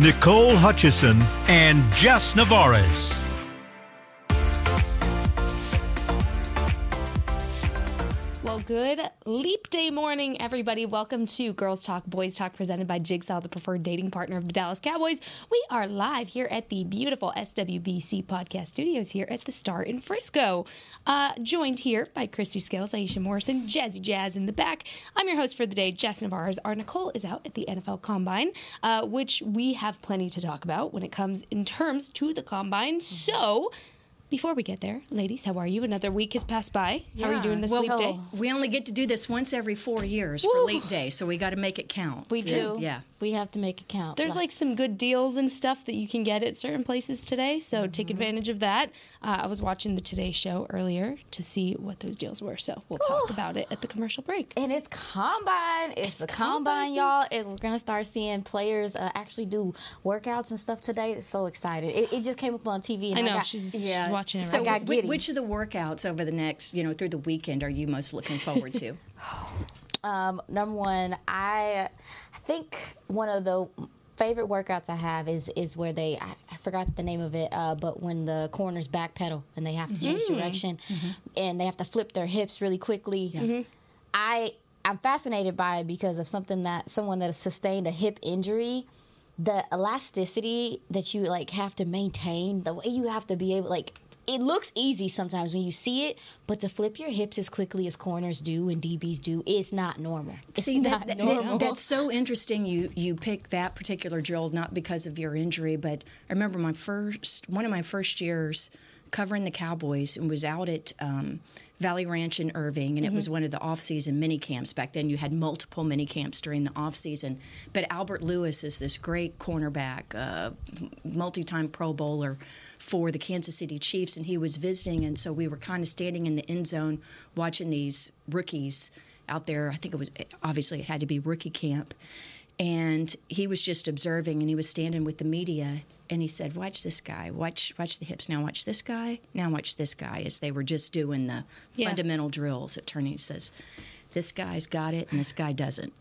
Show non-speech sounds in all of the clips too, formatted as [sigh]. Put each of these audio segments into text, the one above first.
Nicole Hutchison, and Jess Navarez. Good leap day morning, everybody. Welcome to Girls Talk, Boys Talk, presented by Jigsaw, the preferred dating partner of the Dallas Cowboys. We are live here at the beautiful SWBC podcast studios here at the Star in Frisco. Uh, joined here by Christy Scales, Aisha Morrison, Jazzy Jazz in the back. I'm your host for the day, Jess Navarez. Our Nicole is out at the NFL Combine, uh, which we have plenty to talk about when it comes in terms to the Combine. So, before we get there, ladies, how are you? Another week has passed by. How are you doing this well, leap day? We only get to do this once every four years for leap day, so we got to make it count. We do. Yeah. We have to make it count. There's like some good deals and stuff that you can get at certain places today, so Mm-hmm. take advantage of that. Uh, I was watching the Today Show earlier to see what those deals were, so we'll talk about it at the commercial break. and it's combine. It's, the combine, y'all. And we're gonna start seeing players uh, actually do workouts and stuff today. It's so exciting. It, it just came up on TV. And I know got, she's, she's watching it. So, right got giddy. which of the workouts over the next, you know, through the weekend are you most looking forward to? [sighs] [sighs] [sighs] Um, number one, I, I think one of the favorite workouts I have is is where they I, I forgot the name of it, uh, but when the corners backpedal and they have to change Mm-hmm. direction and they have to flip their hips really quickly. I I'm fascinated by it because of something that someone that has sustained a hip injury. The elasticity that you like have to maintain, the way you have to be able like it looks easy sometimes when you see it, but to flip your hips as quickly as corners do and DBs do, is not normal. [laughs] It's See, not that, that- normal. that's so interesting. You you pick that particular drill not because of your injury, but I remember my first one of my first years covering the Cowboys and was out at um, Valley Ranch in Irving, and it was one of the off-season mini camps. Back then, you had multiple mini camps during the off-season. But Albert Lewis is this great cornerback, uh, multi-time Pro Bowler for the Kansas City Chiefs, and he was visiting, and so we were kind of standing in the end zone watching these rookies out there. I think it was obviously it had to be rookie camp, and he was just observing, and he was standing with the media, and he said, "Watch this guy. Watch watch the hips. Now watch this guy. Now watch this guy." As they were just doing the Yeah. fundamental drills at turning, he says, "This guy's got it, and this guy doesn't."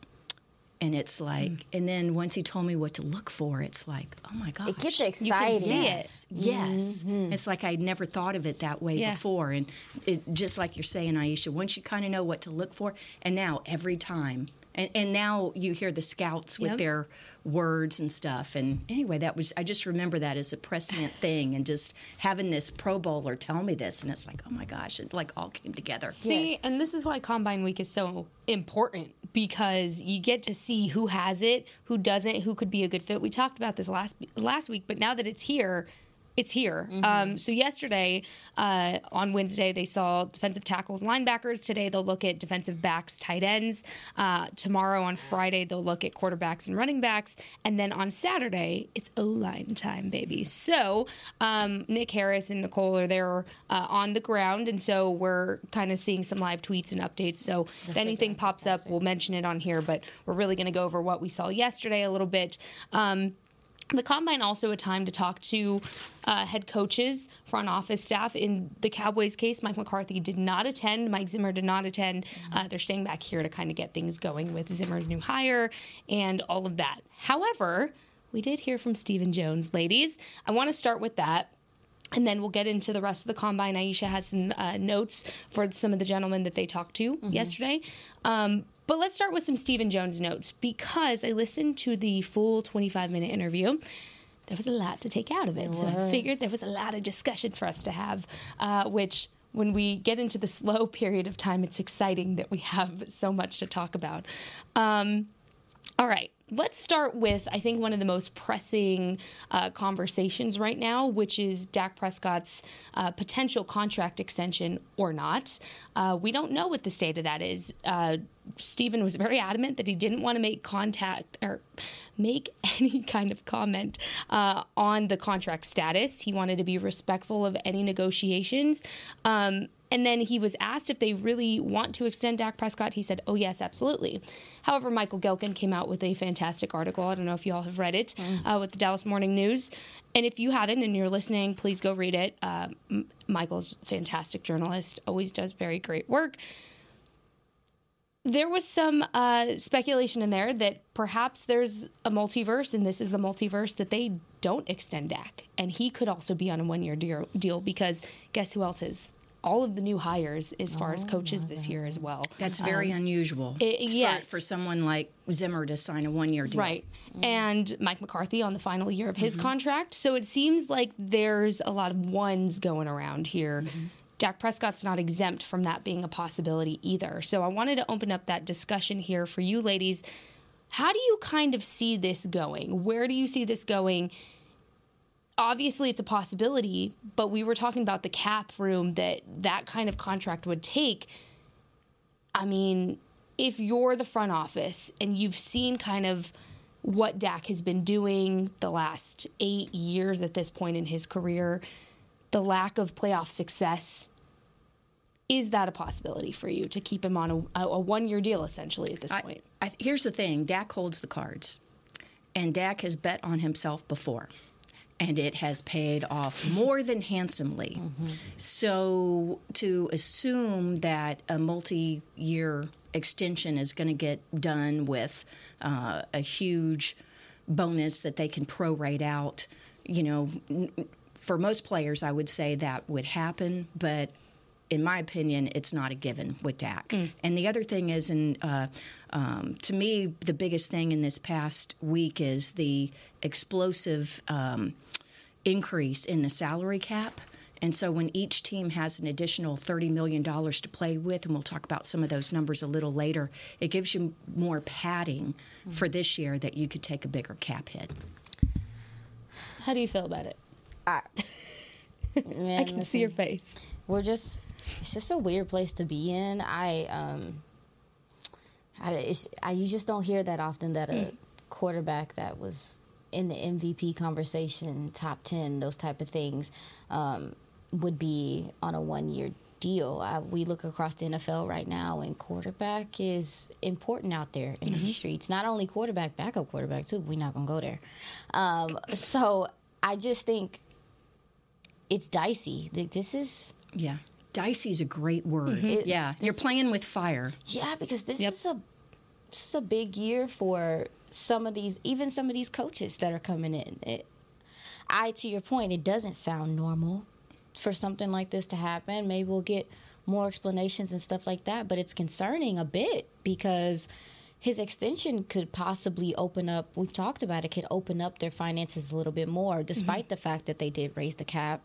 And it's like, Mm. and then once he told me what to look for, it's like, oh my gosh, it gets You can exciting. see it. Yes, yes. It's like I'd never thought of it that way Yeah. before, and it, just like you're saying, Aisha, once you kind of know what to look for, and now every time, and, and now you hear the scouts with Yep. their words and stuff. And anyway, that was I just remember that as a prescient [sighs] thing, and just having this Pro Bowler tell me this, and it's like, oh my gosh, it like all came together. See, Yes. and this is why Combine Week is so important because you get to see who has it, who doesn't, who could be a good fit. We talked about this last last week, but now that it's here, it's here. Um, so yesterday, uh, on Wednesday, they saw defensive tackles, linebackers. Today, they'll look at defensive backs, tight ends. Uh, tomorrow, on Friday, they'll look at quarterbacks and running backs. And then on Saturday, it's O line time, baby. So um, Nick Harris and Nicole are there uh, on the ground, and so we're kind of seeing some live tweets and updates. So if anything pops up, we'll mention it on here. But we're really going to go over what we saw yesterday a little bit. Um, the combine also a time to talk to uh, head coaches, front office staff. In the Cowboys case, Mike McCarthy did not attend. Mike Zimmer did not attend. Uh, they're staying back here to kind of get things going with Zimmer's new hire and all of that. However, we did hear from Stephen Jones, ladies. I want to start with that. And then we'll get into the rest of the combine. Aisha has some uh, notes for some of the gentlemen that they talked to yesterday. Um, but let's start with some Stephen Jones notes because I listened to the full 25 minute interview. There was a lot to take out of it. So I figured there was a lot of discussion for us to have, uh, which when we get into the slow [laughs] period of time, it's exciting that we have so much to talk about. Um, All right. Let's start with, I think, one of the most pressing uh, conversations right now, which is Dak Prescott's uh, potential contract extension or not. Uh, we don't know what the state of that is. Uh, Stephen was very adamant that he didn't want to make contact or make [laughs] any kind of comment uh, on the contract status. He wanted to be respectful of any negotiations. Um, and then he was asked if they really want to extend Dak Prescott. He said, Oh, yes, absolutely. However, Michael Gehlken came out with a fantastic article. I don't know if you all have read it mm. uh, with the Dallas Morning News. And if you haven't and you're listening, please go read it. Uh, Michael's fantastic journalist, always does very great work. There was some uh, speculation in there that perhaps there's a multiverse, and this is the multiverse that they don't extend Dak. And he could also be on a one year deal because guess who else is? All of the new hires as far oh, as coaches this year as well. That's very um, unusual. It, yes. For, for, someone like Zimmer to sign a one year deal. Right. Mm. And Mike McCarthy on the final year of his mm-hmm. contract. So it seems like there's a lot of ones going around here. Mm-hmm. Dak Prescott's not exempt from that being a possibility either. So I wanted to open up that discussion here for you ladies. How do you kind of see this going? Where do you see this going? Obviously it's a possibility, but we were talking about the cap room that that kind of contract would take. I mean, if you're the front office and you've seen kind of what Dak has been doing the last eight years at this point in his career, the lack of playoff success, is that a possibility for you to keep him on a, a one year deal essentially at this I, point? I, here's the thing Dak holds the cards, and Dak has bet on himself before and it has paid off more than handsomely. Mm-hmm. So to assume that a multi year extension is going to get done with uh, a huge bonus that they can prorate out, you know, for most players, I would say that would happen, but in my opinion, it's not a given with Dak. Mm. And the other thing is, and uh, um, to me, the biggest thing in this past week is the explosive um, increase in the salary cap. And so when each team has an additional $30 million to play with, and we'll talk about some of those numbers a little later, it gives you more padding mm-hmm. for this year that you could take a bigger cap hit. How do you feel about it? I, [laughs] man, I can listen, see your face. We're just, it's just a weird place to be in. I, um, I, I you just don't hear that often that a mm. quarterback that was in the MVP conversation, top 10, those type of things, um, would be on a one year deal. Uh, we look across the NFL right now, and quarterback is important out there in mm-hmm. the streets. Not only quarterback, backup quarterback, too. We're not going to go there. Um, so I just think it's dicey. This is. Yeah. Dicey is a great word. Mm-hmm. It, yeah. This, You're playing with fire. Yeah, because this yep. is a this is a big year for some of these, even some of these coaches that are coming in. It, I, to your point, it doesn't sound normal for something like this to happen. Maybe we'll get more explanations and stuff like that, but it's concerning a bit because his extension could possibly open up we've talked about it could open up their finances a little bit more despite mm-hmm. the fact that they did raise the cap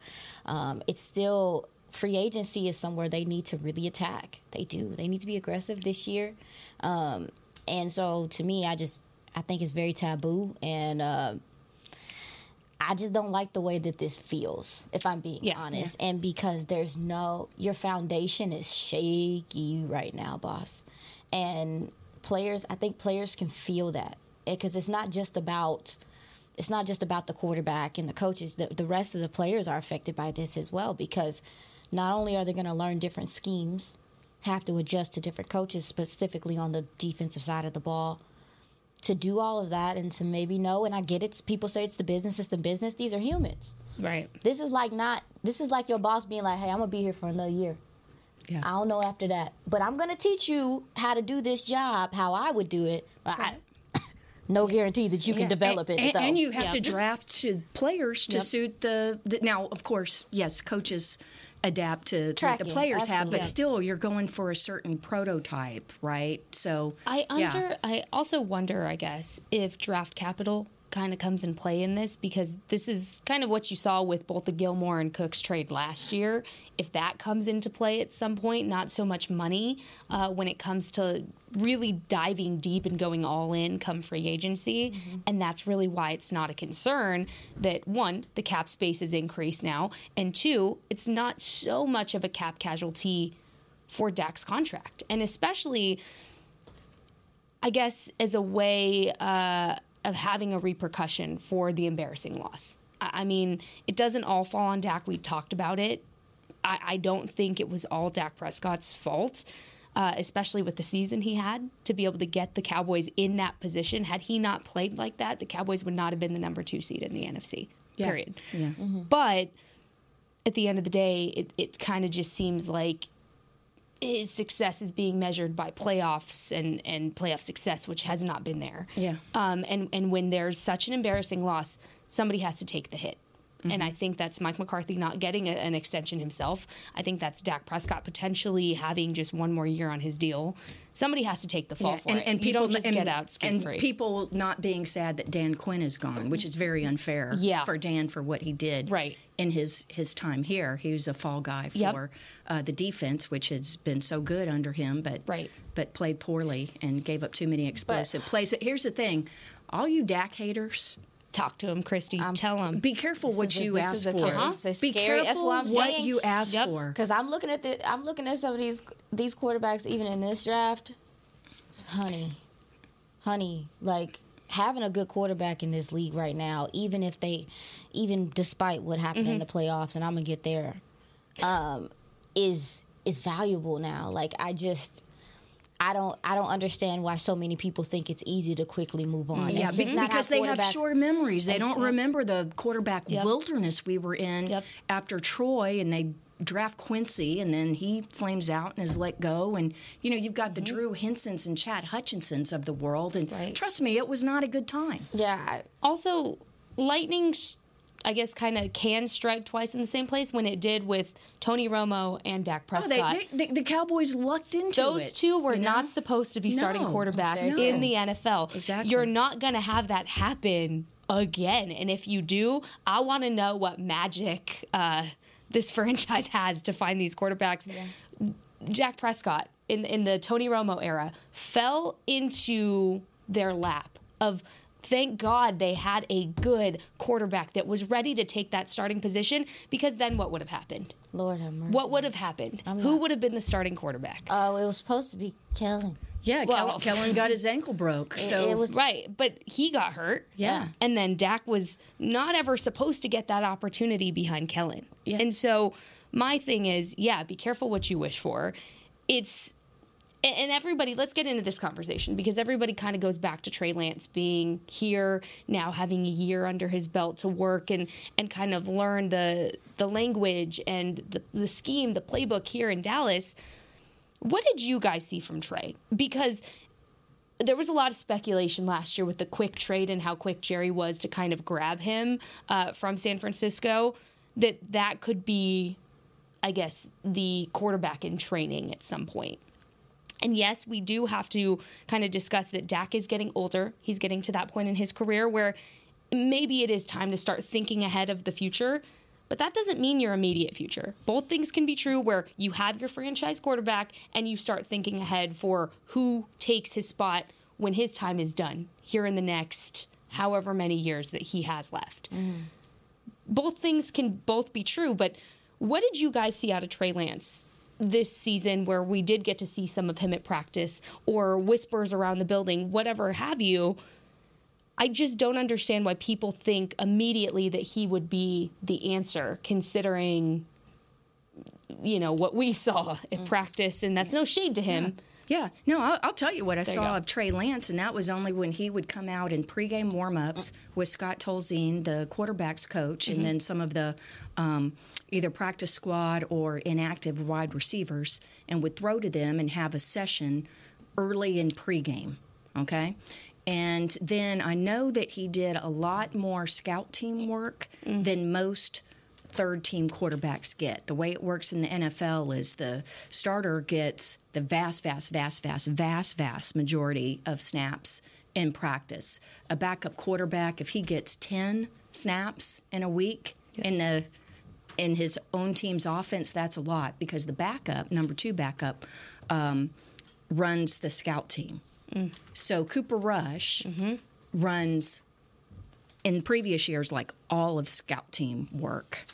um, it's still free agency is somewhere they need to really attack they do they need to be aggressive this year um, and so to me i just I think it's very taboo, and uh, I just don't like the way that this feels. If I'm being yeah, honest, yeah. and because there's no your foundation is shaky right now, boss, and players. I think players can feel that because it's not just about it's not just about the quarterback and the coaches. The, the rest of the players are affected by this as well because not only are they going to learn different schemes, have to adjust to different coaches, specifically on the defensive side of the ball to do all of that and to maybe know and I get it. People say it's the business it's the business. These are humans. Right. This is like not this is like your boss being like hey I'm gonna be here for another year. Yeah. I don't know after that but I'm gonna teach you how to do this job how I would do it. Right. I, [laughs] no guarantee that you can develop and, it and, and, you have to draft to players to yep. suit the, the now of course yes coaches adapt to Tracking, what the players absolutely. have, but still you're going for a certain prototype, right? So I under yeah. I also wonder, I guess, if draft capital kind of comes in play in this because this is kind of what you saw with both the Gilmore and Cooks trade last year. If that comes into play at some point, not so much money uh, when it comes to really diving deep and going all in come free agency. Mm-hmm. And that's really why it's not a concern that one, the cap space is increased now, and two, it's not so much of a cap casualty for Dak's contract. And especially, I guess, as a way, uh, of having a repercussion for the embarrassing loss. I mean, it doesn't all fall on Dak. We talked about it. I, I don't think it was all Dak Prescott's fault, uh, especially with the season he had to be able to get the Cowboys in that position. Had he not played like that, the Cowboys would not have been the number two seed in the NFC. Yeah. Period. Yeah. Mm-hmm. But at the end of the day, it, it kind of just seems like his success is being measured by playoffs and, and playoff success, which has not been there. Yeah. Um, and, and when there's such an embarrassing loss, somebody has to take the hit. Mm-hmm. And I think that's Mike McCarthy not getting a, an extension himself. I think that's Dak Prescott potentially having just one more year on his deal. Somebody has to take the fall yeah, for and, it. And people, just and, get out skin free. people not being sad that Dan Quinn is gone, which is very unfair yeah. for Dan for what he did right. in his, his time here. He was a fall guy for yep. uh, the defense, which has been so good under him, but right. but played poorly and gave up too many explosive but, plays. But here's the thing all you Dak haters, Talk to him, Christy. Um, Tell him. Be careful what you a, ask for. Uh-huh. Be careful That's what, I'm what saying. you ask yep. for. Because I'm looking at the, I'm looking at some of these these quarterbacks, even in this draft. Honey, honey, like having a good quarterback in this league right now, even if they, even despite what happened mm-hmm. in the playoffs, and I'm gonna get there, um, is is valuable now. Like I just I don't I don't understand why so many people think it's easy to quickly move on. Yeah, because they have short memories. They don't remember the quarterback yep. wilderness we were in yep. after Troy, and they draft Quincy, and then he flames out and is let go. And you know, you've got mm-hmm. the Drew Hensons and Chad Hutchinsons of the world, and right. trust me, it was not a good time. Yeah. Also, lightning I guess, kind of can strike twice in the same place when it did with Tony Romo and Dak Prescott. Oh, they, they, the Cowboys lucked into Those it, two were you not supposed to be starting No. quarterbacks No. in the NFL. Exactly. You're not going to have that happen again. And if you do, I want to know what magic uh, this [laughs] franchise has to find these quarterbacks. Dak Prescott in in the Tony Romo era fell into their lap of thank God they had a good quarterback that was ready to take that starting position because then what would have happened? Lord have mercy. What would have happened? I'm Who not- would have been the starting quarterback? Oh, it was supposed to be Kellen. Yeah, Well- Kellen, Kellen got his ankle broke. So it was right, but he got hurt. Yeah. And then Dak was not ever supposed to get that opportunity behind Kellen. Yeah. And so my thing is, yeah, be careful what you wish for. It's and- everybody, let's get into this conversation because everybody kind of goes back to Trey Lance being here now, having a year under his belt to work and and kind of learn the the language and the, the scheme, the playbook here in Dallas. What did you guys see from Trey? Because there was a lot of speculation last year with the quick trade and how quick Jerry was to kind of grab him uh, from San Francisco. That that could be, I guess, the quarterback in training at some point. And yes, we do have to kind of discuss that Dak is getting older. He's getting to that point in his career where maybe it is time to start thinking ahead of the future. But that doesn't mean your immediate future. Both things can be true where you have your franchise quarterback and you start thinking ahead for who takes his spot when his time is done here in the next however many years that he has left. Mm-hmm. Both things can both be true, but what did you guys see out of Trey Lance this season where we did get to see some of him at practice or whispers around the building, whatever have you? I just don't understand why people think immediately that he would be the answer, considering, you know, what we [laughs] saw at practice. And that's no shade to him. Yeah, no, I'll, I'll tell you what I There saw of Trey Lance, and that was only when he would come out in pregame warmups mm-hmm. with Scott Tolzien, the quarterbacks coach, and mm-hmm. then some of the um, either practice squad or inactive wide receivers, and would throw to them and have a session early in pregame. Okay. And then I know that he did a lot more scout team work mm-hmm. than most third team quarterbacks get. The way it works in the NFL is the starter gets the vast, vast, vast, vast, vast, vast majority of snaps in practice. A backup quarterback, if he gets 10 snaps in a week in the in his own team's offense, that's a lot because the backup, number two backup, um, runs the scout team. So Cooper Rush runs in previous years like all of scout team work,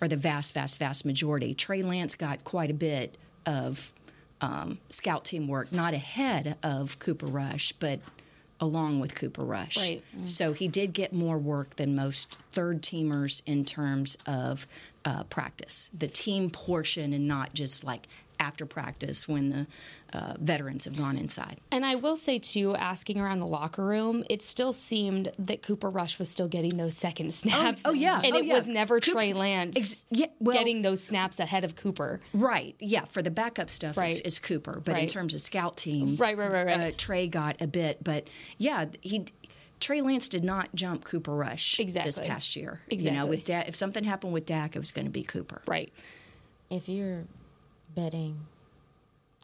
or the vast, vast, vast majority. Trey Lance got quite a bit of um, scout team work, not ahead of Cooper Rush, but along with Cooper Rush. Right. So he did get more work than most third teamers in terms of uh, practice, the team portion, and not just like after practice when the uh, veterans have gone inside. And I will say too, asking around the locker room, it still seemed that Cooper Rush was still getting those second snaps. oh, yeah. and Oh, it yeah. was never Coop- Trey Lance Ex- yeah, well- getting those snaps ahead of Cooper. Right. Yeah. For the backup stuff, it's, Right. it's Cooper. But in terms of scout team, Right, right, right, right. Uh, Trey got a bit. But yeah, he Trey Lance did not jump Cooper Rush exactly. this past year. Exactly. You Exactly. know, with Dak, if something happened with Dak, it was going to be Cooper. Right. if you're betting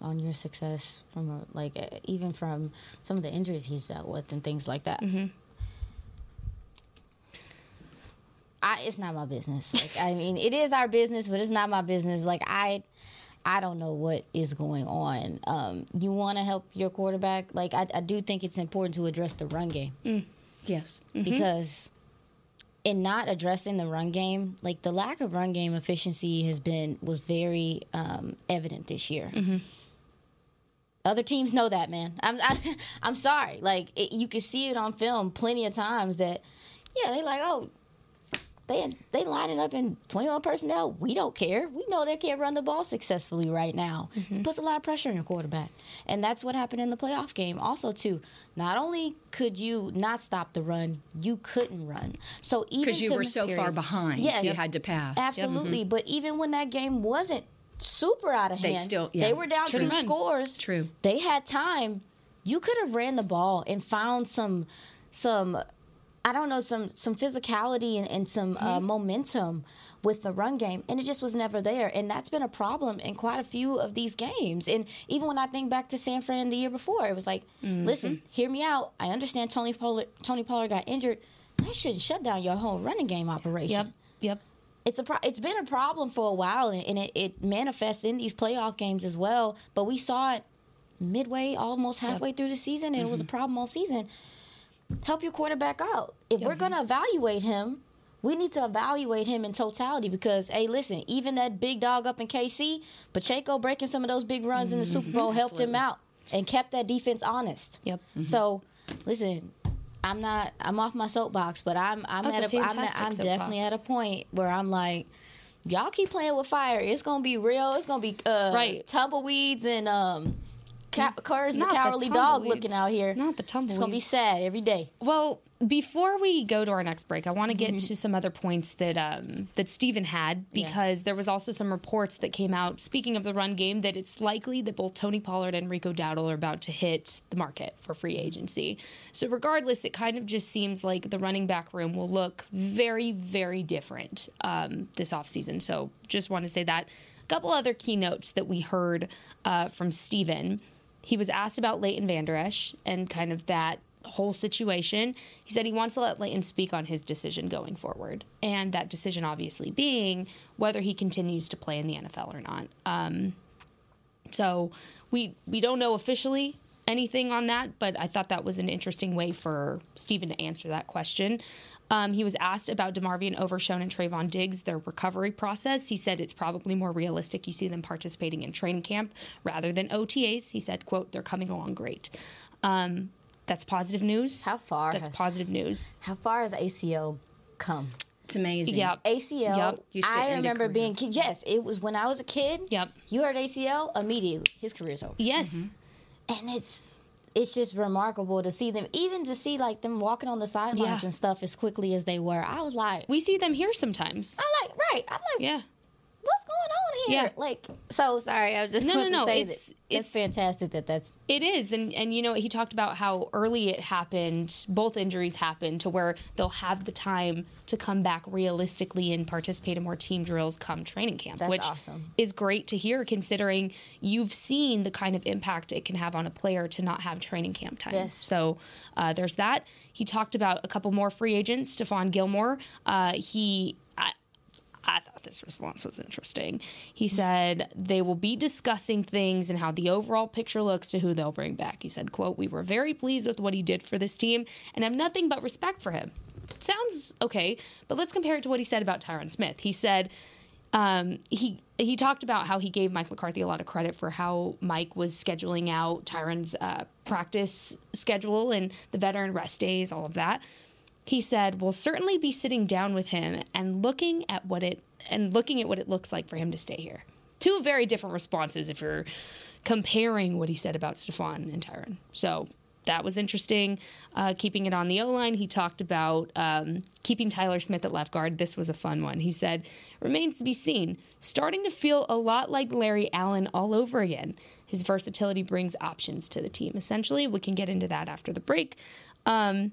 on your success from a, like even from some of the injuries he's dealt with and things like that. Mm-hmm. I, it's not my business. Like I mean, it is our business, but it's not my business. Like I, I don't know what is going on. Um, you want to help your quarterback. Like I, I do think it's important to address the run game mm. Yes. Mm-hmm. because in not addressing the run game, like the lack of run game efficiency has been was very um, evident this year. Other teams know that, man. I'm I, am i am sorry. Like it, you can see it on film plenty of times that yeah, they like oh. They, they lining up in 21 personnel. We don't care. We know they can't run the ball successfully right now. It puts a lot of pressure on your quarterback. And that's what happened in the playoff game. Also, too, not only could you not stop the run, you couldn't run. So even Because you were so far behind, Yes. you had to pass. Absolutely. Mm-hmm. But even when that game wasn't super out of They hand, still- yeah. they were down True. two Run. scores. True. They had time. You could have ran the ball and found some some I don't know some some physicality and, and some uh, Mm-hmm. momentum with the run game, and it just was never there. And that's been a problem in quite a few of these games. And even when I think back to San Fran the year before, it was like, Mm-hmm. listen, hear me out. I understand Tony Pollard, Tony Pollard got injured. That shouldn't shut down your whole running game operation Yep. Yep. it's a pro- it's been a problem for a while and, and it, it manifests in these playoff games as well but we saw it midway almost halfway through the season and it was Mm-hmm. a problem all season help your quarterback out. If we're going to evaluate him we need to evaluate him in totality because hey listen even that big dog up in kc pacheco breaking some of those big runs in the super bowl helped him out and kept that defense honest. Yep. so listen i'm not i'm off my soapbox but i'm i'm That's at a a, I'm, fantastic I'm definitely at a point where i'm like y'all keep playing with fire. It's gonna be real. It's gonna be uh Right. tumbleweeds and um ca- Curtis the Not the cowardly dog looking out here Not the tumble. it's gonna be sad every day Well, before we go to our next break, I want to get Mm-hmm. [laughs] to some other points that um, that Stephen had Yeah. because there was also some reports that came out. Speaking of the run game, that it's likely that both Tony Pollard and Rico Dowdle are about to hit the market for free agency. So, regardless, it kind of just seems like the running back room will look very, very different um, this offseason. So, just want to say that. A couple other keynotes that we heard uh, from Stephen. He was asked about Leighton Vander Esch and kind of that whole situation. He said he wants to let Leighton speak on his decision going forward, and that decision obviously being whether he continues to play in the NFL or not. Um, so we we don't know officially anything on that, but I thought that was an interesting way for Stephen to answer that question. Um, he was asked about DeMarvion Overshown and Trevon Diggs, their recovery process. He said it's probably more realistic you see them participating in training camp rather than OTAs. He said, quote, they're coming along great. Um, that's positive news. How far That's has- positive news. how far has acl come It's amazing. Yep. ACL. Yep. Used to I remember being kid. Yes, it was when I was a kid. Yep. You heard ACL immediately. His career's over. Yes. and it's it's just remarkable to see them, even to see like them walking on the sidelines Yeah. and stuff as quickly as they were. I was like, We see them here sometimes. I'm like, right. I'm like, Yeah. What's going on here. Yeah. Like, so sorry. I was just No, no, to no, say it's- that it's- fantastic that that's It is, and and you know he talked about how early it happened. Both injuries happened to where they'll have the time to come back realistically and participate in more team drills come training camp, That's which awesome. is great to hear considering you've seen the kind of impact it can have on a player to not have training camp time. Yes. So uh, there's that. He talked about a couple more free agents, Stephon Gilmore. Uh, he. I, I thought this response was interesting. He said they will be discussing things and how the overall picture looks to who they'll bring back. He said, quote, We were very pleased with what he did for this team and have nothing but respect for him. Sounds okay, but let's compare it to what he said about Tyron Smith. He said um, he he talked about how he gave Mike McCarthy a lot of credit for how Mike was scheduling out Tyron's uh, practice schedule and the veteran rest days, all of that he said we'll certainly be sitting down with him and looking at what it and looking at what it looks like for him to stay here. Two very different responses if you're comparing what he said about Stephon and Tyron. So that was interesting. Uh, keeping it on the O line, he talked about um, keeping Tyler Smith at left guard. This was a fun one. He said, remains to be seen. Starting to feel a lot like Larry Allen all over again. His versatility brings options to the team. Essentially, we can get into that after the break. Um,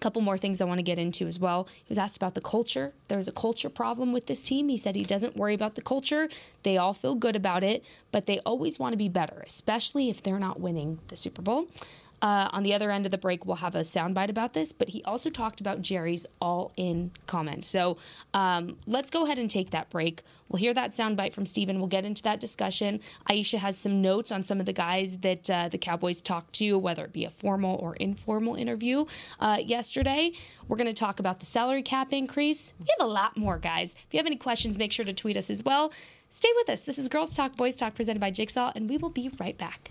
couple more things I want to get into as well. He was asked about the culture. There's a culture problem with this team. He said he doesn't worry about the culture. They all feel good about it, but they always want to be better, especially if they're not winning the Super Bowl. Uh, on the other end of the break, we'll have a soundbite about this, but he also talked about Jerry's all in comment. So um, let's go ahead and take that break. We'll hear that soundbite from Stephen. We'll get into that discussion. Aisha has some notes on some of the guys that uh, the Cowboys talked to, whether it be a formal or informal interview uh, yesterday. We're going to talk about the salary cap increase. We have a lot more, guys. If you have any questions, make sure to tweet us as well. Stay with us. This is Girls Talk, Boys Talk presented by Jigsaw, and we will be right back.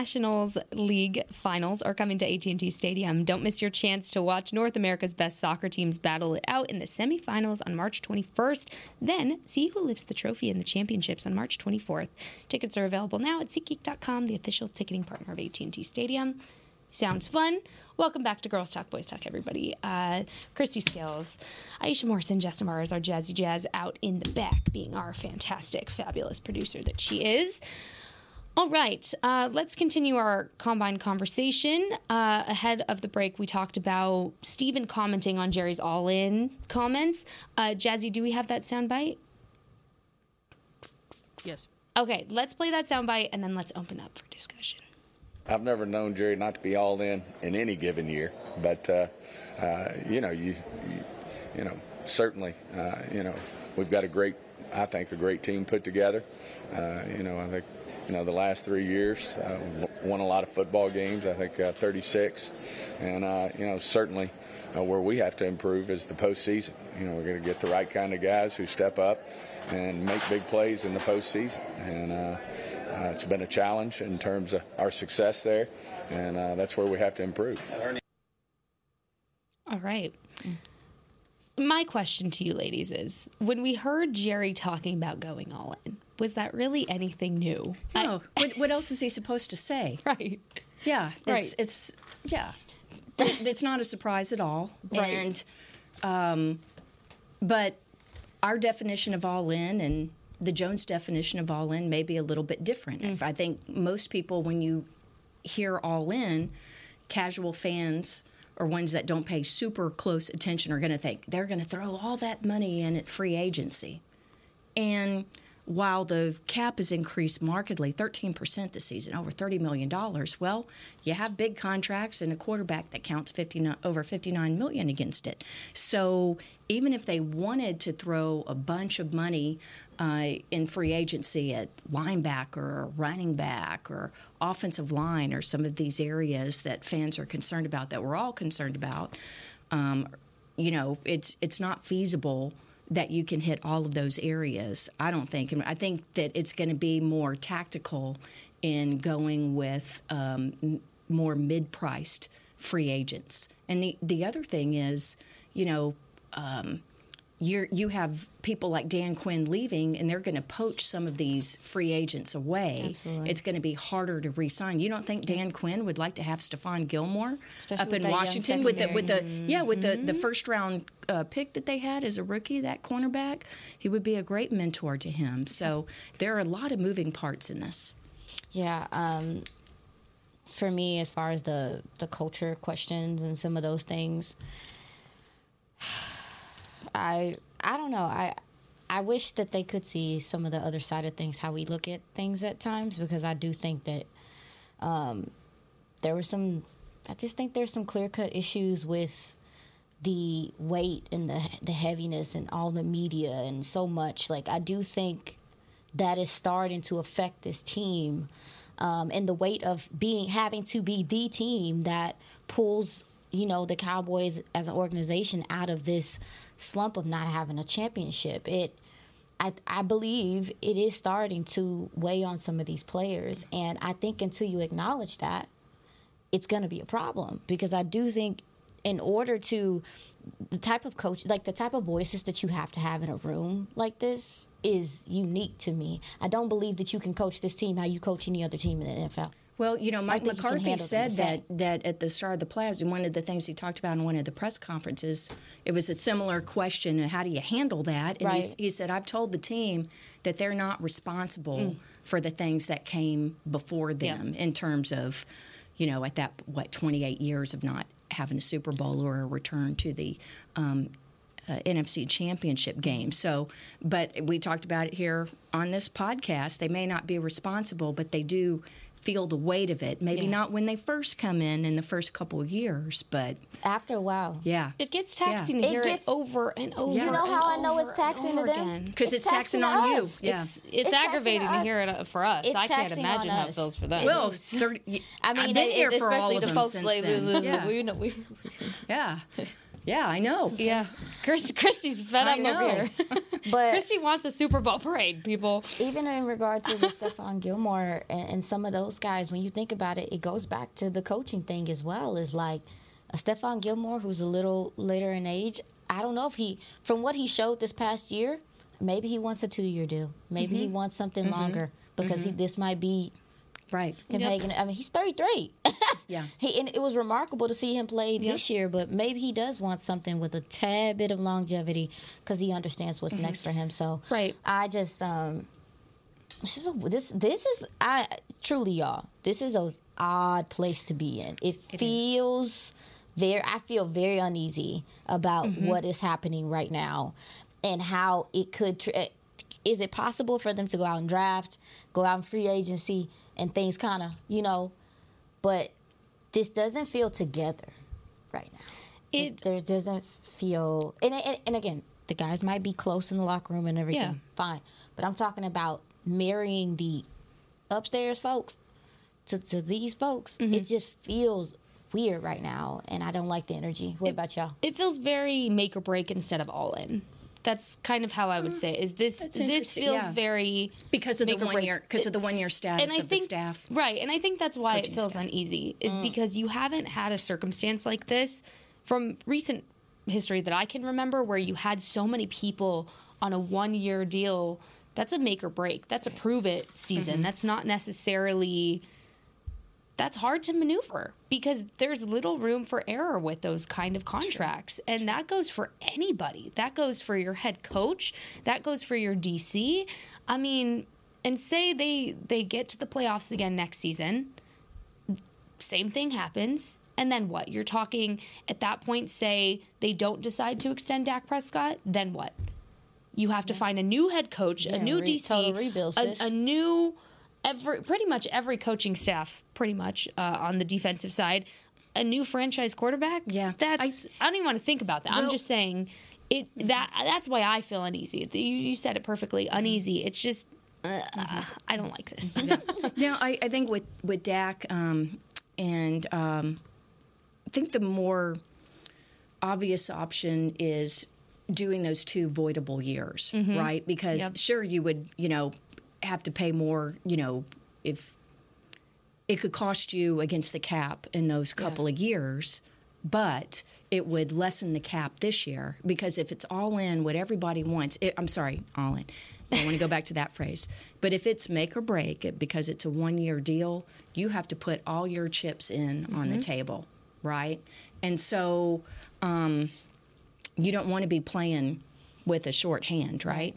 Nations League finals are coming to AT&T Stadium. Don't miss your chance to watch North America's best soccer teams battle it out in the semifinals on March 21st. Then see who lifts the trophy in the championships on March 24th. Tickets are available now at SeatGeek.com, the official ticketing partner of AT&T Stadium. Sounds fun. Welcome back to Girls Talk, Boys Talk, everybody. Uh, Christy Scales, Aisha Morrison, Justin Mars, our Jazzy Jazz out in the back, being our fantastic, fabulous producer that she is. All right, uh, let's continue our combine conversation. Uh, ahead of the break, we talked about Stephen commenting on Jerry's all in comments. Uh, Jazzy, do we have that soundbite? Yes. Okay, let's play that soundbite and then let's open up for discussion. I've never known Jerry not to be all in in any given year, but uh, uh, you know, you, you, you know, certainly, uh, you know, we've got a great, I think, a great team put together. Uh, you know, I think, you know, the last three years, uh, won a lot of football games. I think uh, 36, and uh, you know, certainly. Uh, where we have to improve is the postseason. You know, we're going to get the right kind of guys who step up and make big plays in the postseason. And uh, it's been a challenge in terms of our success there, and that's where we have to improve. All right. My question to you ladies is when we heard Jerry talking about going all in, was that really anything new? I- No, [laughs] what, what else is he supposed to say? [laughs] right. Yeah, it's Right. it's yeah, it's not a surprise at all. Right. And, um, but our definition of all in and the Jones definition of all in may be a little bit different. Mm. I think most people, when you hear all in, casual fans or ones that don't pay super close attention are going to think they're going to throw all that money in at free agency. And while the cap has increased markedly, 13% this season, over $30 million, well, you have big contracts and a quarterback that counts 59, over 59 million against it. So even if they wanted to throw a bunch of money uh, in free agency at linebacker or running back or offensive line or some of these areas that fans are concerned about, that we're all concerned about, um, you know, it's it's not feasible that you can hit all of those areas. I don't think. And I think that it's going to be more tactical in going with um, m- more mid-priced free agents. And the the other thing is, you know. Um, you're, you have people like Dan Quinn leaving, and they're going to poach some of these free agents away. Absolutely. It's going to be harder to re-sign. You don't think Dan Quinn would like to have Stephon Gilmore Especially up in Washington with the with the yeah with the the first round uh, pick that they had as a rookie, that cornerback? He would be a great mentor to him. So there are a lot of moving parts in this. Yeah. Um, for me, as far as the the culture questions and some of those things, I I don't know. I I wish that they could see some of the other side of things, how we look at things at times, because I do think that um, there were some. I just think there's some clear cut issues with the weight and the the heaviness and all the media and so much. Like I do think that is starting to affect this team um, and the weight of being having to be the team that pulls you know the Cowboys as an organization out of this slump of not having a championship. It I, I believe it is starting to weigh on some of these players, and I think until you acknowledge that, it's going to be a problem because I do think in order to the type of coach like the type of voices that you have to have in a room like this is unique to me. I don't believe that you can coach this team how you coach any other team in the NFL. Well, you know, Mike think you can McCarthy said that that at the start of the playoffs, and one of the things he talked about in one of the press conferences, it was a similar question: How do you handle that? And Right. he, he said, "I've told the team that they're not responsible for the things that came before them in terms of, you know, at that what 28 years of not having a Super Bowl or a return to the." Um, uh, NFC championship game. So, but we talked about it here on this podcast. They may not be responsible, but they do feel the weight of it. Maybe Yeah. not when they first come in in the first couple of years, but After a while, yeah. It gets taxing to It hear gets- it over and over. You know how I know it's taxing and to them? Because it's, It's taxing, taxing on you. Yeah. It's, it's, It's aggravating to hear it for us. It's I can't imagine on how it feels for them. well, 30, I mean, I've been it- here for all especially of the them folks since like then. yeah. we know we yeah, yeah, I know. yeah, Chris, Christy's fed I up know. over here. [laughs] but Christy wants a Super Bowl parade, people. even in regard to the [laughs] Stephon Gilmore and, and some of those guys, when you think about it, it goes back to the coaching thing as well. Is like a Stephon Gilmore who's a little later in age. I don't know if he, from what he showed this past year, maybe he wants a two-year deal. Maybe he mm-hmm. wants something mm-hmm. longer because he, mm-hmm. this might be Right. him making. I mean, he's 33. [laughs] Yeah. He and it was remarkable to see him play this year, but maybe he does want something with a tad bit of longevity because he understands what's mm-hmm. next for him. So Right. I just um, this is a, this this is I truly y'all. This is a odd place to be in. It, feels very. I feel very uneasy about mm-hmm. what is happening right now and how it could. Tr- eh, is it possible for them to go out and draft, go out in free agency, and things kind of you know, but this doesn't feel together right now. It There doesn't feel, and, and, and again, the guys might be close in the locker room and everything, Yeah. fine. But I'm talking about marrying the upstairs folks to, to these folks. Mm-hmm. It just feels weird right now, and I don't like the energy. What about y'all? it feels very make or break instead of all in. That's kind of how I would say. it, Is this That's this feels yeah. very Because of the one break. year, because of the one year status and I of think the staff. right, and I think that's why it feels staff. uneasy is Mm. because you haven't had a circumstance like this from recent history that I can remember where you had so many people on a one year deal. That's a make or break. That's a prove it season. Mm-hmm. That's not necessarily that's hard to maneuver because there's little room for error with those kind of contracts. And that goes for anybody. That goes for your head coach, that goes for your DC. I mean, and say they they get to the playoffs again next season, same thing happens. And then what? You're talking at that point, say they don't decide to extend Dak Prescott, then what? You have to find a new head coach, a new re- DC, a, a new every pretty much every coaching staff, pretty much uh, on the defensive side, a new franchise quarterback. Yeah. that's I, don't even want to think about that. I'm just saying it that that's why I feel uneasy. You, you said it perfectly, uneasy. It's just uh, I don't like this. Now, I, I think with with Dak, um, and um, I think the more obvious option is doing those two voidable years, right? Because Yep. sure, you would, you know, have to pay more, you know, if it could cost you against the cap in those couple of years, but it would lessen the cap this year because if it's all in what everybody wants, it, I'm sorry, all in. I want to go back to that [laughs] phrase. But if it's make or break it, because it's a one year deal, you have to put all your chips in on the table, right? And so um, you don't want to be playing with a short hand, right?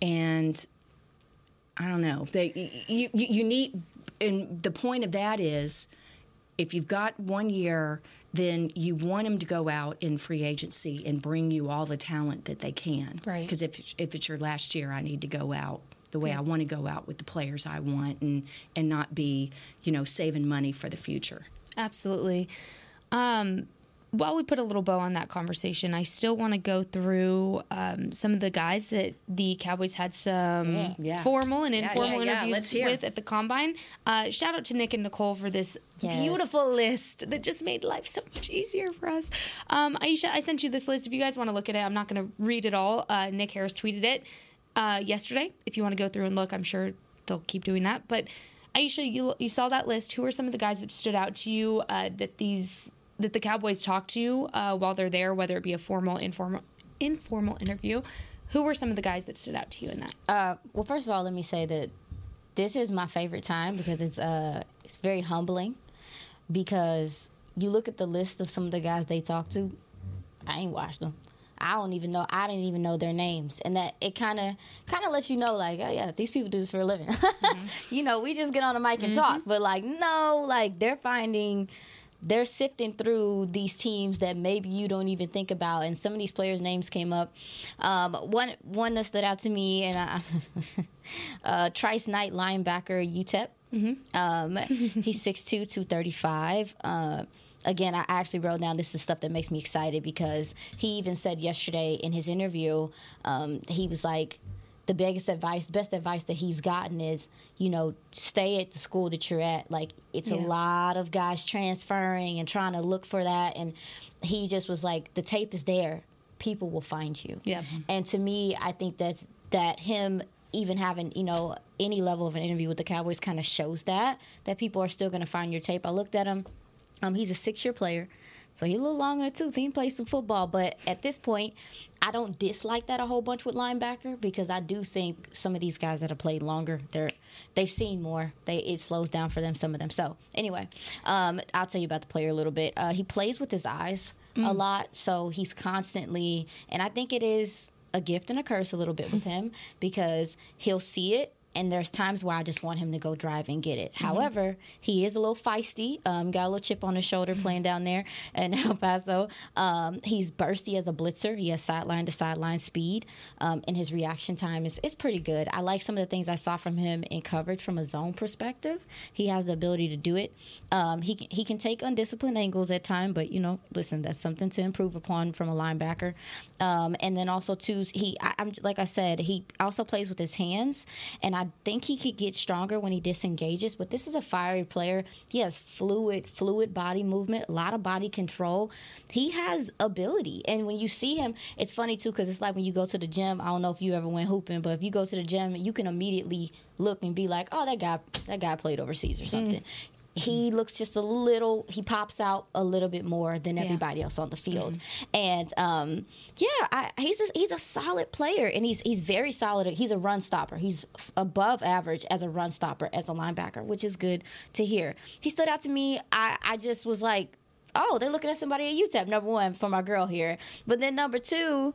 And I don't know. They, you, you, you need, and the point of that is if you've got one year, then you want them to go out in free agency and bring you all the talent that they can. Right. Because if, if it's your last year, I need to go out the way I want to go out with the players I want and, and not be, you know, saving money for the future. Absolutely. Um, while we put a little bow on that conversation, I still want to go through um, some of the guys that the Cowboys had some Yeah. formal and informal yeah, yeah. interviews with at the combine. Uh, shout out to Nick and Nicole for this Yes. beautiful list that just made life so much easier for us. Um, Aisha, I sent you this list. If you guys want to look at it, I'm not going to read it all. Uh, Nick Harris tweeted it uh, yesterday. If you want to go through and look, I'm sure they'll keep doing that. But Aisha, you you saw that list. Who are some of the guys that stood out to you uh, that these that the Cowboys talk to uh, while they're there, whether it be a formal, informal, informal interview? Who were some of the guys that stood out to you in that? Uh, well, first of all, let me say that this is my favorite time because it's uh it's very humbling because you look at the list of some of the guys they talk to. I ain't watched them. I don't even know. I didn't even know their names, and that it kind of kind of lets you know, like, oh yeah, these people do this for a living. [laughs] you know, we just get on the mic and talk, but like, no, like they're finding they're sifting through these teams that maybe you don't even think about, and some of these players' names came up. Um, one one that stood out to me, and I, [laughs] uh, Tyrice Knight, linebacker, UTEP. Um, [laughs] he's 6'2", 235. Uh, again, I actually wrote down this is stuff that makes me excited because he even said yesterday in his interview, um, he was like, the biggest advice, best advice that he's gotten is, you know, stay at the school that you're at. Like, it's a lot of guys transferring and trying to look for that. And he just was like, the tape is there. People will find you. Yeah. And to me, I think that's that him even having, you know, any level of an interview with the Cowboys kind of shows that that people are still going to find your tape. I looked at him. Um, he's a six-year player, so he's a little long in the tooth. He can play some football, but at this point, I don't dislike that a whole bunch with linebacker because I do think some of these guys that have played longer, they're they've seen more. They it slows down for them. Some of them. So anyway, um, I'll tell you about the player a little bit. Uh, he plays with his eyes a lot, so he's constantly, and I think it is a gift and a curse a little bit with [laughs] him because he'll see it and there's times where I just want him to go drive and get it. However, he is a little feisty. Um, got a little chip on his shoulder [laughs] playing down there in El Paso. Um, he's bursty as a blitzer. He has sideline to sideline speed, um, and his reaction time is, is pretty good. I like some of the things I saw from him in coverage from a zone perspective. He has the ability to do it. Um, he can, he can take undisciplined angles at time, but you know, listen, that's something to improve upon from a linebacker. Um, and then also too, he I, I'm like I said, he also plays with his hands, and I think he could get stronger when he disengages. But this is a fiery player. He has fluid, fluid body movement, a lot of body control. He has ability, and when you see him, it's funny too because it's like when you go to the gym. I don't know if you ever went hooping, but if you go to the gym, you can immediately look and be like, "Oh, that guy, that guy played overseas or something." Mm. He looks just a little he pops out a little bit more than everybody else on the field. And um, yeah I, he's a, he's a solid player and he's he's very solid. He's a run stopper. He's above average as a run stopper as a linebacker which is good to hear. He stood out to me. I i just was like oh they're looking at somebody at utep number one for my girl here. But then number two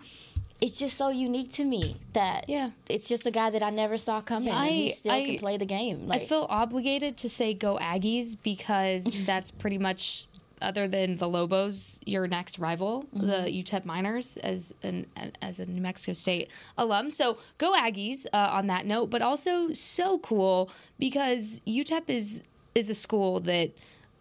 it's just so unique to me that Yeah. it's just a guy that I never saw coming. and he I- still I- can play the game. I feel obligated to say go Aggies because [laughs] that's pretty much other than the Lobos, your next rival, Mm-hmm. the UTEP Miners, as an as a New Mexico State alum. So go Aggies uh, on that note, but also so cool because UTEP is is a school that.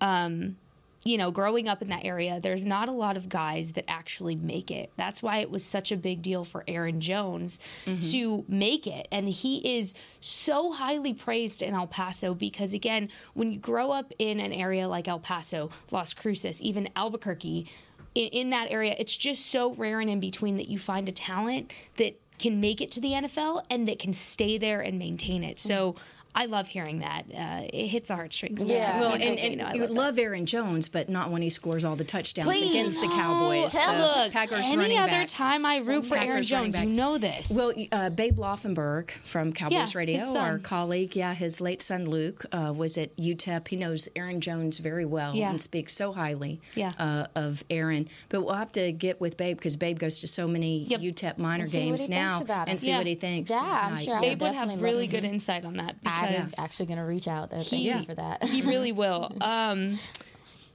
Um, you know, growing up in that area, there's not a lot of guys that actually make it. That's why it was such a big deal for Aaron Jones mm-hmm. to make it. And he is so highly praised in El Paso because, again, when you grow up in an area like El Paso, Las Cruces, even Albuquerque, in, in that area, it's just so rare and in between that you find a talent that can make it to the NFL and that can stay there and maintain it. So mm-hmm. I love hearing that. Uh, it hits the heartstrings. Yeah. Well, You know, and, you know, I you would that. love Aaron Jones, but not when he scores all the touchdowns Please. against the Cowboys. Tell the us. Packers Any running other back. time I root for Aaron Packers running Jones, you know this. Well, uh, Babe Laufenberg from Cowboys Yeah, Radio, our colleague, yeah, his late son Luke uh, was at UTEP. He knows Aaron Jones very well Yeah. and speaks so highly Yeah. uh, of Aaron. But we'll have to get with Babe because Babe goes to so many Yep. UTEP Miner And see what games he now and see Yeah. what he thinks. Yeah, I'm sure I they would would have really good insight on that I'm actually going to reach out there. Thank he, you for that. he really [laughs] will. Um,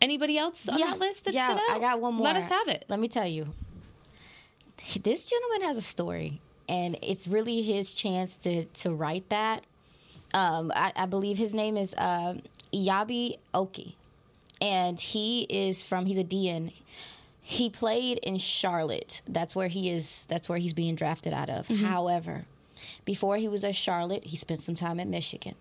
anybody else on that list that yeah, stood out? I got one more. Let us have it. Let me tell you. This gentleman has a story, and it's really his chance to to write that. Um, I, I believe his name is uh, Eyabi Okie, and he is from. He's a DN. He played in Charlotte. That's where he is. That's where he's being drafted out of. However, before he was at Charlotte, he spent some time at Michigan.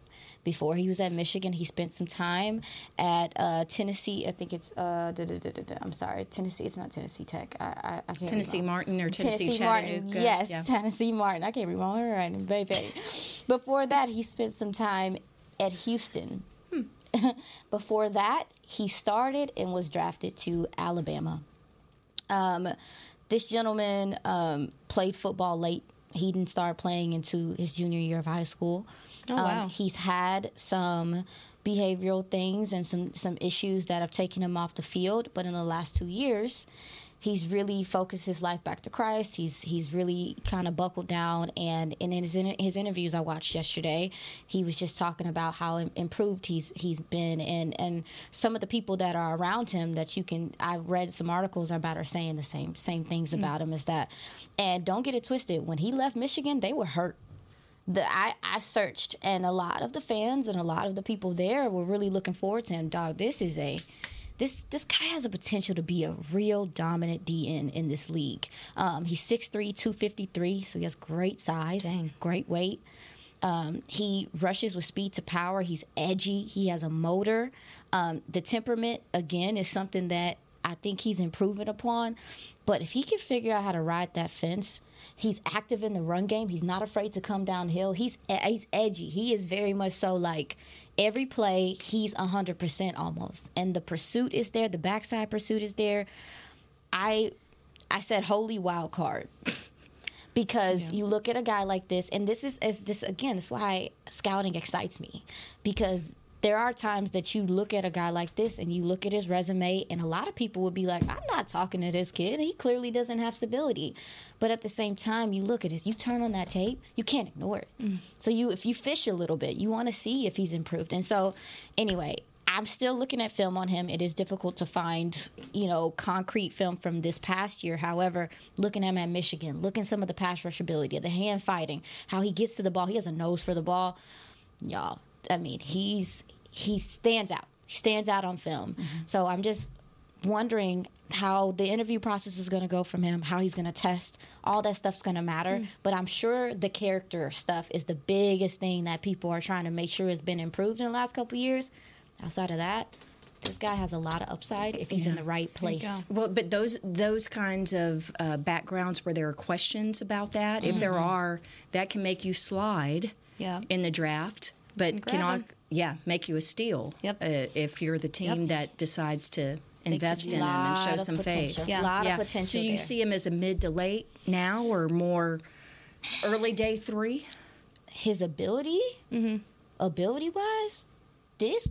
Before he was at Michigan, he spent some time at uh, Tennessee. I think it's uh, da, da, da, I'm sorry, Tennessee. It's not Tennessee Tech. I, I, I can't. Tennessee Martin or Tennessee, Martin. Chattanooga. Yes, Yeah. [laughs] Tennessee Martin. I can't my handwriting, baby. [laughs] Before that, he spent some time at Houston. [laughs] Before that, he started and was drafted to Alabama. Um, this gentleman um, played football late. He didn't start playing into his junior year of high school. Oh, wow. Um, he's had some behavioral things and some some issues that have taken him off the field. But in the last two years, he's really focused his life back to Christ. He's he's really kind of buckled down. And, and in his in- his interviews I watched yesterday, he was just talking about how improved he's he's been, and and some of the people that are around him that you can. I've read some articles about are saying the same same things mm. about him as that. And don't get it twisted. When he left Michigan, they were hurt the I, I searched and a lot of the fans and a lot of the people there were really looking forward to him. Dog, this is a this this guy has a potential to be a real dominant DN in this league. Um, he's 6'3", 253, so he has great size, Dang. great weight. Um, he rushes with speed to power. He's edgy. He has a motor. Um, the temperament, again, is something that I think he's improving upon. But if he can figure out how to ride that fence, he's active in the run game. He's not afraid to come downhill. He's he's edgy. He is very much so like every play he's 100% almost. And the pursuit is there, the backside pursuit is there. I I said holy wild card. [laughs] because you look at a guy like this and this is as this again that's why scouting excites me because there are times that you look at a guy like this and you look at his resume and a lot of people would be like i'm not talking to this kid he clearly doesn't have stability but at the same time you look at this you turn on that tape you can't ignore it mm. so you if you fish a little bit you want to see if he's improved and so anyway I'm still looking at film on him. It is difficult to find, you know, concrete film from this past year. However, looking at him at Michigan, looking at some of the pass rush ability, the hand fighting, how he gets to the ball, he has a nose for the ball. Y'all, I mean, he's he stands out. He stands out on film. Mm-hmm. So I'm just wondering how the interview process is going to go from him, how he's going to test. All that stuff's going to matter. Mm. But I'm sure the character stuff is the biggest thing that people are trying to make sure has been improved in the last couple years. Outside of that, this guy has a lot of upside if he's in the right place. Well, but those those kinds of uh, backgrounds where there are questions about that, if there mm-hmm. are, that can make you slide Yeah. in the draft. But can 'em. Yeah, make you a steal. Yep. Uh, if you're the team Yep. that decides to invest in him and show of some faith. potential. Yeah. lot Yeah. of potential So you there. see him as a mid to late now, or more early day three? his ability, Mm-hmm. ability wise, this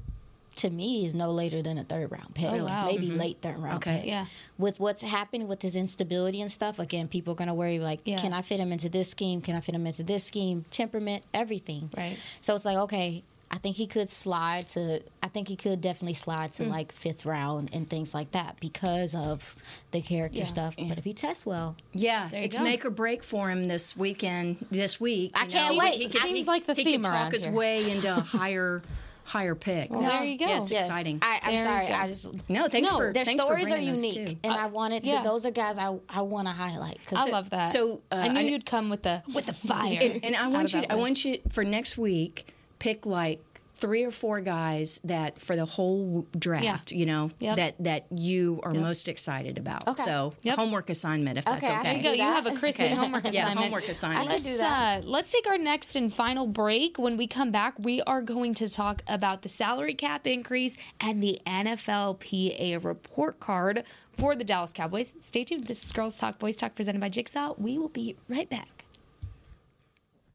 to me is no later than a third round pick. Oh, wow. Maybe late third round Okay. pick. Yeah. With what's happened with his instability and stuff, again, people are going to worry like, Yeah. can I fit him into this scheme? Can I fit him into this scheme? Temperament, everything. Right. So it's like, okay, I think he could slide to. I think he could definitely slide to like fifth round and things like that because of the character Yeah. stuff. But if he tests well, Yeah, There it's go. make or break for him this weekend. This week, I you can't know, wait. He It could, seems he, like the he theme could around talk his here. way into a [laughs] higher, higher pick. Well, That's- there you go. Yeah, it's Yes. exciting. I, I'm There sorry. I just no, thanks No, for their thanks stories for are bringing us unique, too. and I wanted to. yeah. Those are guys I I want to highlight because I love that. so, uh, I knew I- you'd come with the with the fire. and, and I [laughs] want you. that I want you for next week. Pick like three or four guys that for the whole draft. You know Yep. that that you are most excited about. Okay. So Yep. homework assignment if that's Okay, I okay. There you go. You that. have a Kristen Okay. homework Yeah, assignment. homework assignment. I Let's, do that. uh, let's take our next and final break. When we come back, we are going to talk about the salary cap increase and the NFLPA report card for the Dallas Cowboys. Stay tuned. This is Girls Talk, Boys Talk, presented by Jigsaw. We will be right back.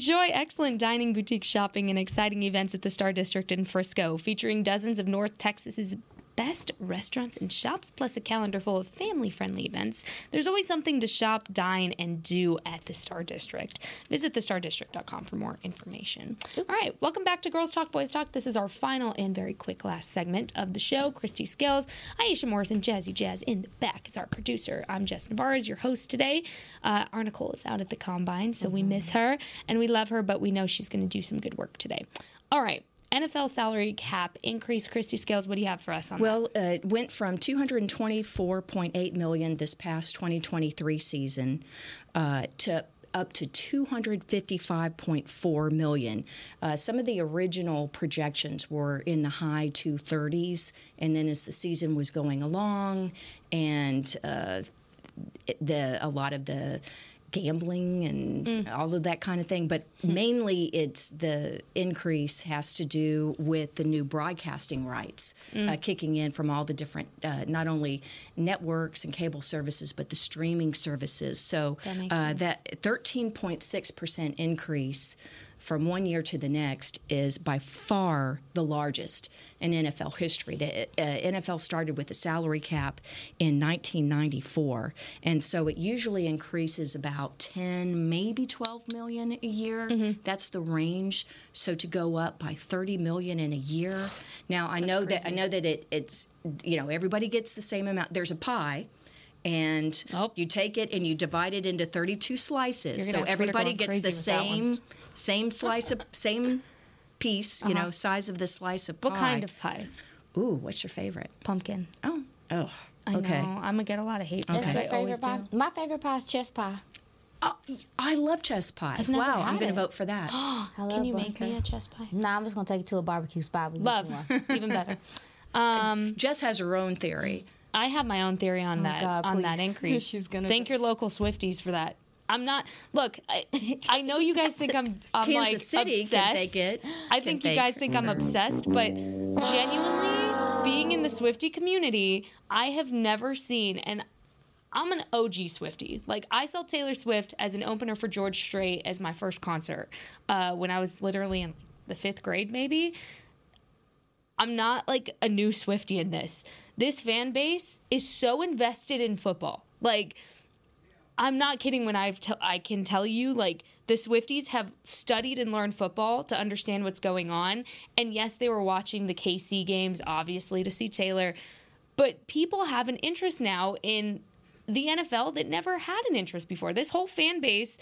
Enjoy excellent dining, boutique shopping, and exciting events at the Star District in Frisco, featuring dozens of North Texas's best restaurants and shops, plus a calendar full of family friendly events. There's always something to shop, dine, and do at the Star District. Visit thestardistrict.com for more information. All right, welcome back to Girls Talk, Boys Talk. This is our final and very quick last segment of the show. Christy Scales, Aisha Morrison, Jazzy Jazz in the back is our producer. I'm Jess Navarre, is your host today. Uh, our Nicole is out at the combine, so we miss her and we love her, but we know she's going to do some good work today. All right. NFL salary cap increase. Christy Scales, what do you have for us on that? Well, uh, it went from 224.8 million this past 2023 season uh, to up to 255.4 million. Uh, some of the original projections were in the high 230s, and then as the season was going along, and uh, the a lot of the gambling and all of that kind of thing but mainly it's the increase has to do with the new broadcasting rights uh, kicking in from all the different uh, not only networks and cable services but the streaming services. So That uh, that 13.6% increase from one year to the next is by far the largest in NFL history. The uh, NFL started with a salary cap in 1994, and so it usually increases about 10, maybe 12 million a year. That's the range. So to go up by 30 million in a year. Now I know that I know that it, it's you know everybody gets the same amount. There's a pie. And Oh. you take it and you divide it into 32 slices. So gonna have Twitter everybody gets the with that one. same same slice of [laughs] same piece, you know, size of the slice of pie. Uh-huh. what kind of pie? Ooh, what's your favorite? Pumpkin. Oh, oh, I okay. know. I'm gonna get a lot of hate. What's because your always favorite pie? do. My favorite pie is chess pie. Oh, I love chess pie. I've never wow, I'm going to vote for that. [gasps] I Can you butter. make me a chess pie? Nah, I'm just gonna take it to a barbecue spot. We get Love, [laughs] even better. [laughs] Um, Jess has her own theory. I have my own theory on that God, on that [laughs] increase. She's gonna Thank your local Swifties for that. I'm not. Look, I, I know you guys think I'm, [laughs] I'm Kansas like City obsessed. it. I think you guys think I'm obsessed, but genuinely, being in the Swifty community, I have never seen and. I'm an OG Swifty. Like I saw Taylor Swift as an opener for George Strait as my first concert uh, when I was literally in the fifth grade, maybe. I'm not like a new Swifty in this. This fan base is so invested in football. Like, I'm not kidding when I've te- I can tell you like the Swifties have studied and learned football to understand what's going on. And yes, they were watching the KC games obviously to see Taylor, but people have an interest now in the NFL that never had an interest before. This whole fan base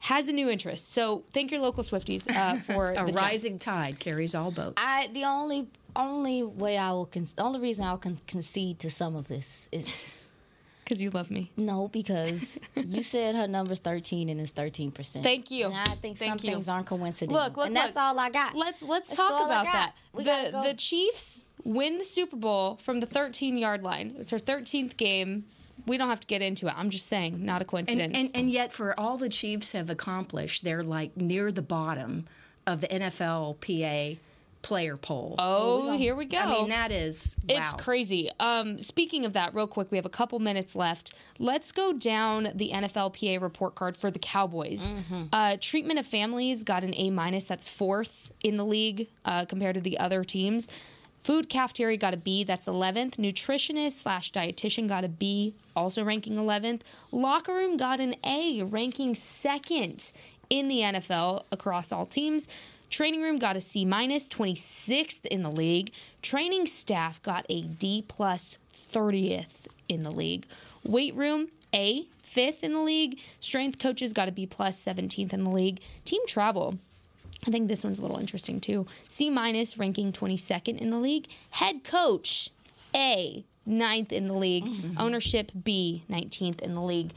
has a new interest. So thank your local Swifties uh, [laughs] for A the jump. rising tide carries all boats. I the only only way I will con- the only reason I can concede to some of this is [laughs] because you love me. no because you [laughs] said her number's thirteen and it's thirteen percent. Thank you. And I think Thank some you. things aren't coincidental. Look, look, and that's look. all I got. Let's let's That's talk about that. We the go. the Chiefs win the Super Bowl from the 13 yard line. It's her 13th game. We don't have to get into it. I'm just saying, not a coincidence. and and yet, for all the Chiefs have accomplished, they're like near the bottom of the NFLPA player poll. oh, here we go. I mean, that is wow. It's crazy. Um, speaking of that, real quick, we have a couple minutes left. Let's go down the NFLPA report card for the Cowboys. Uh, treatment of families got an A minus. That's fourth in the league uh, compared to the other teams. Food cafeteria got a B. That's 11th. Nutritionist slash dietitian got a B, also ranking 11th. Locker room got an A, ranking second in the NFL across all teams. Training room got a C minus, 26th in the league. Training staff got a D plus, 30th in the league. Weight room, A, 5th in the league. Strength coaches got a B plus, 17th in the league. Team travel, I think this one's a little interesting too. C minus, ranking 22nd in the league. Head coach, A, 9th in the league. Ownership, B, 19th in the league.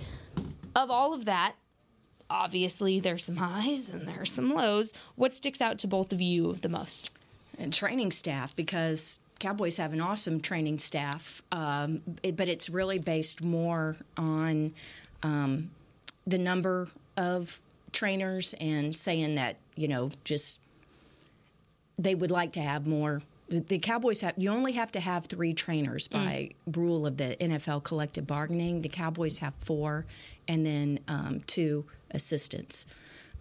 Of all of that, obviously there's some highs and there's some lows. What sticks out to both of you the most? and training staff because Cowboys have an awesome training staff, um, but it's really based more on um, the number of trainers and saying that you know just they would like to have more. The Cowboys have you only have to have three trainers by rule of the NFL collective bargaining. The Cowboys have four, and then um, two assistants,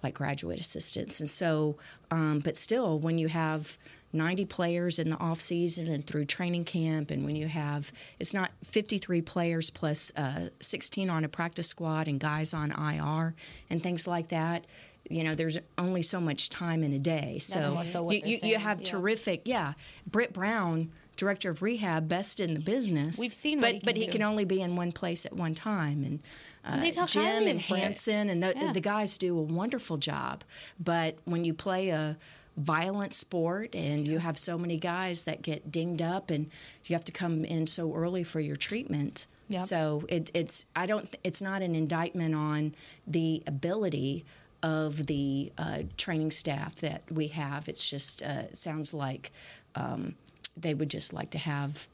like graduate assistants. And so, um, but still, when you have 90 players in the off season and through training camp, and when you have it's not 53 players plus uh, 16 on a practice squad and guys on IR and things like that. You know, there's only so much time in a day. So, so you, you, you have yeah. terrific, yeah. Britt Brown, director of rehab, best in the business. We've seen but he but he do. can only be in one place at one time. And uh, Jim and Hanson and the, Yeah. the guys do a wonderful job. But when you play a violent sport and you have so many guys that get dinged up and you have to come in so early for your treatment. Yep. So it, it's I don't it's not an indictment on the ability of the uh, training staff that we have. It's just uh, sounds like um, they would just like to have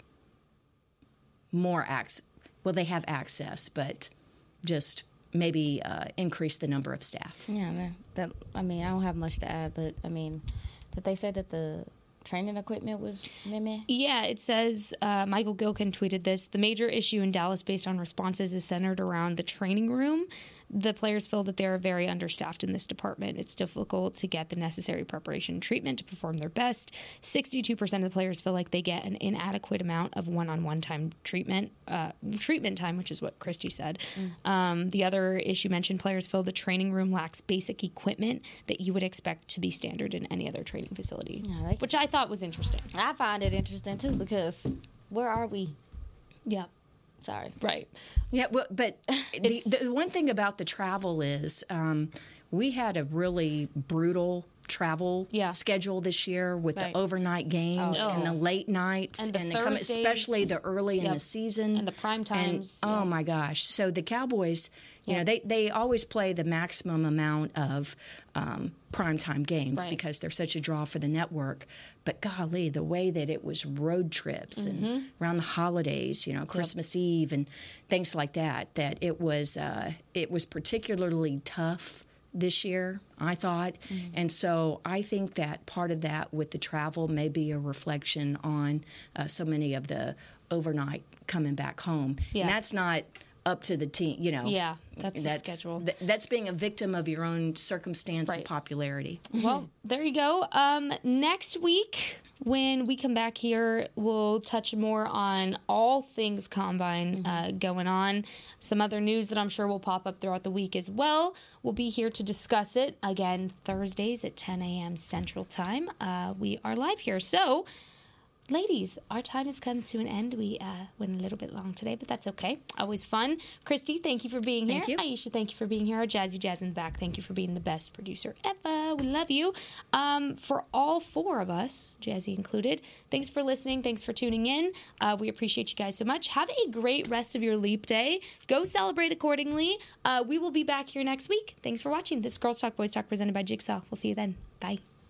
more access. Well, they have access, but just maybe uh, increase the number of staff. Yeah. That I mean, I don't have much to add, but I mean, did they say that the training equipment was meh? Yeah, it says uh, Michael Gehlken tweeted this. The major issue in Dallas, based on responses, is centered around the training room. The players feel that they're very understaffed in this department. It's difficult to get the necessary preparation and treatment to perform their best. 62% of the players feel like they get an inadequate amount of one-on-one time treatment, uh, treatment time, which is what Christy said. Um, the other issue mentioned, players feel the training room lacks basic equipment that you would expect to be standard in any other training facility, Yeah, they- which I thought was interesting. I find it interesting too because where are we? Yeah. Sorry. Right. Yeah, well, but [laughs] the, the one thing about the travel is um, we had a really brutal travel Yeah. schedule this year with Right. the overnight games Oh. and the late nights And the they come, especially the early in the season And the prime times, And, oh yeah. my gosh! So the Cowboys, you know, they they always play the maximum amount of um, primetime games Right. because they're such a draw for the network. But golly, the way that it was road trips Mm-hmm. and around the holidays, you know, Christmas Eve and things like that, that it was uh, it was particularly tough this year, I thought. Mm-hmm. And so I think that part of that with the travel may be a reflection on uh, so many of the overnight coming back home. Yeah. And that's not up to the team, you know. Yeah, that's the schedule. th- that's being a victim of your own circumstance Right. and popularity. Well, [laughs] there you go. Um, next week, when we come back here, we'll touch more on all things combine uh, going on. Some other news that I'm sure will pop up throughout the week as well. We'll be here to discuss it again Thursdays at 10 a.m. Central Time. Uh, we are live here. So, ladies, our time has come to an end. We uh, went a little bit long today, but that's okay. Always fun. Christy, thank you for being Thank here. you. Aisha, thank you for being here. Our Jazzy Jazz in the back, thank you for being the best producer ever. We love you. Um, for all four of us, Jazzy included, thanks for listening. Thanks for tuning in. Uh, we appreciate you guys so much. Have a great rest of your leap day. Go celebrate accordingly. Uh, we will be back here next week. Thanks for watching. This is Girls Talk Boys Talk presented by Jigsaw. We'll see you then. Bye.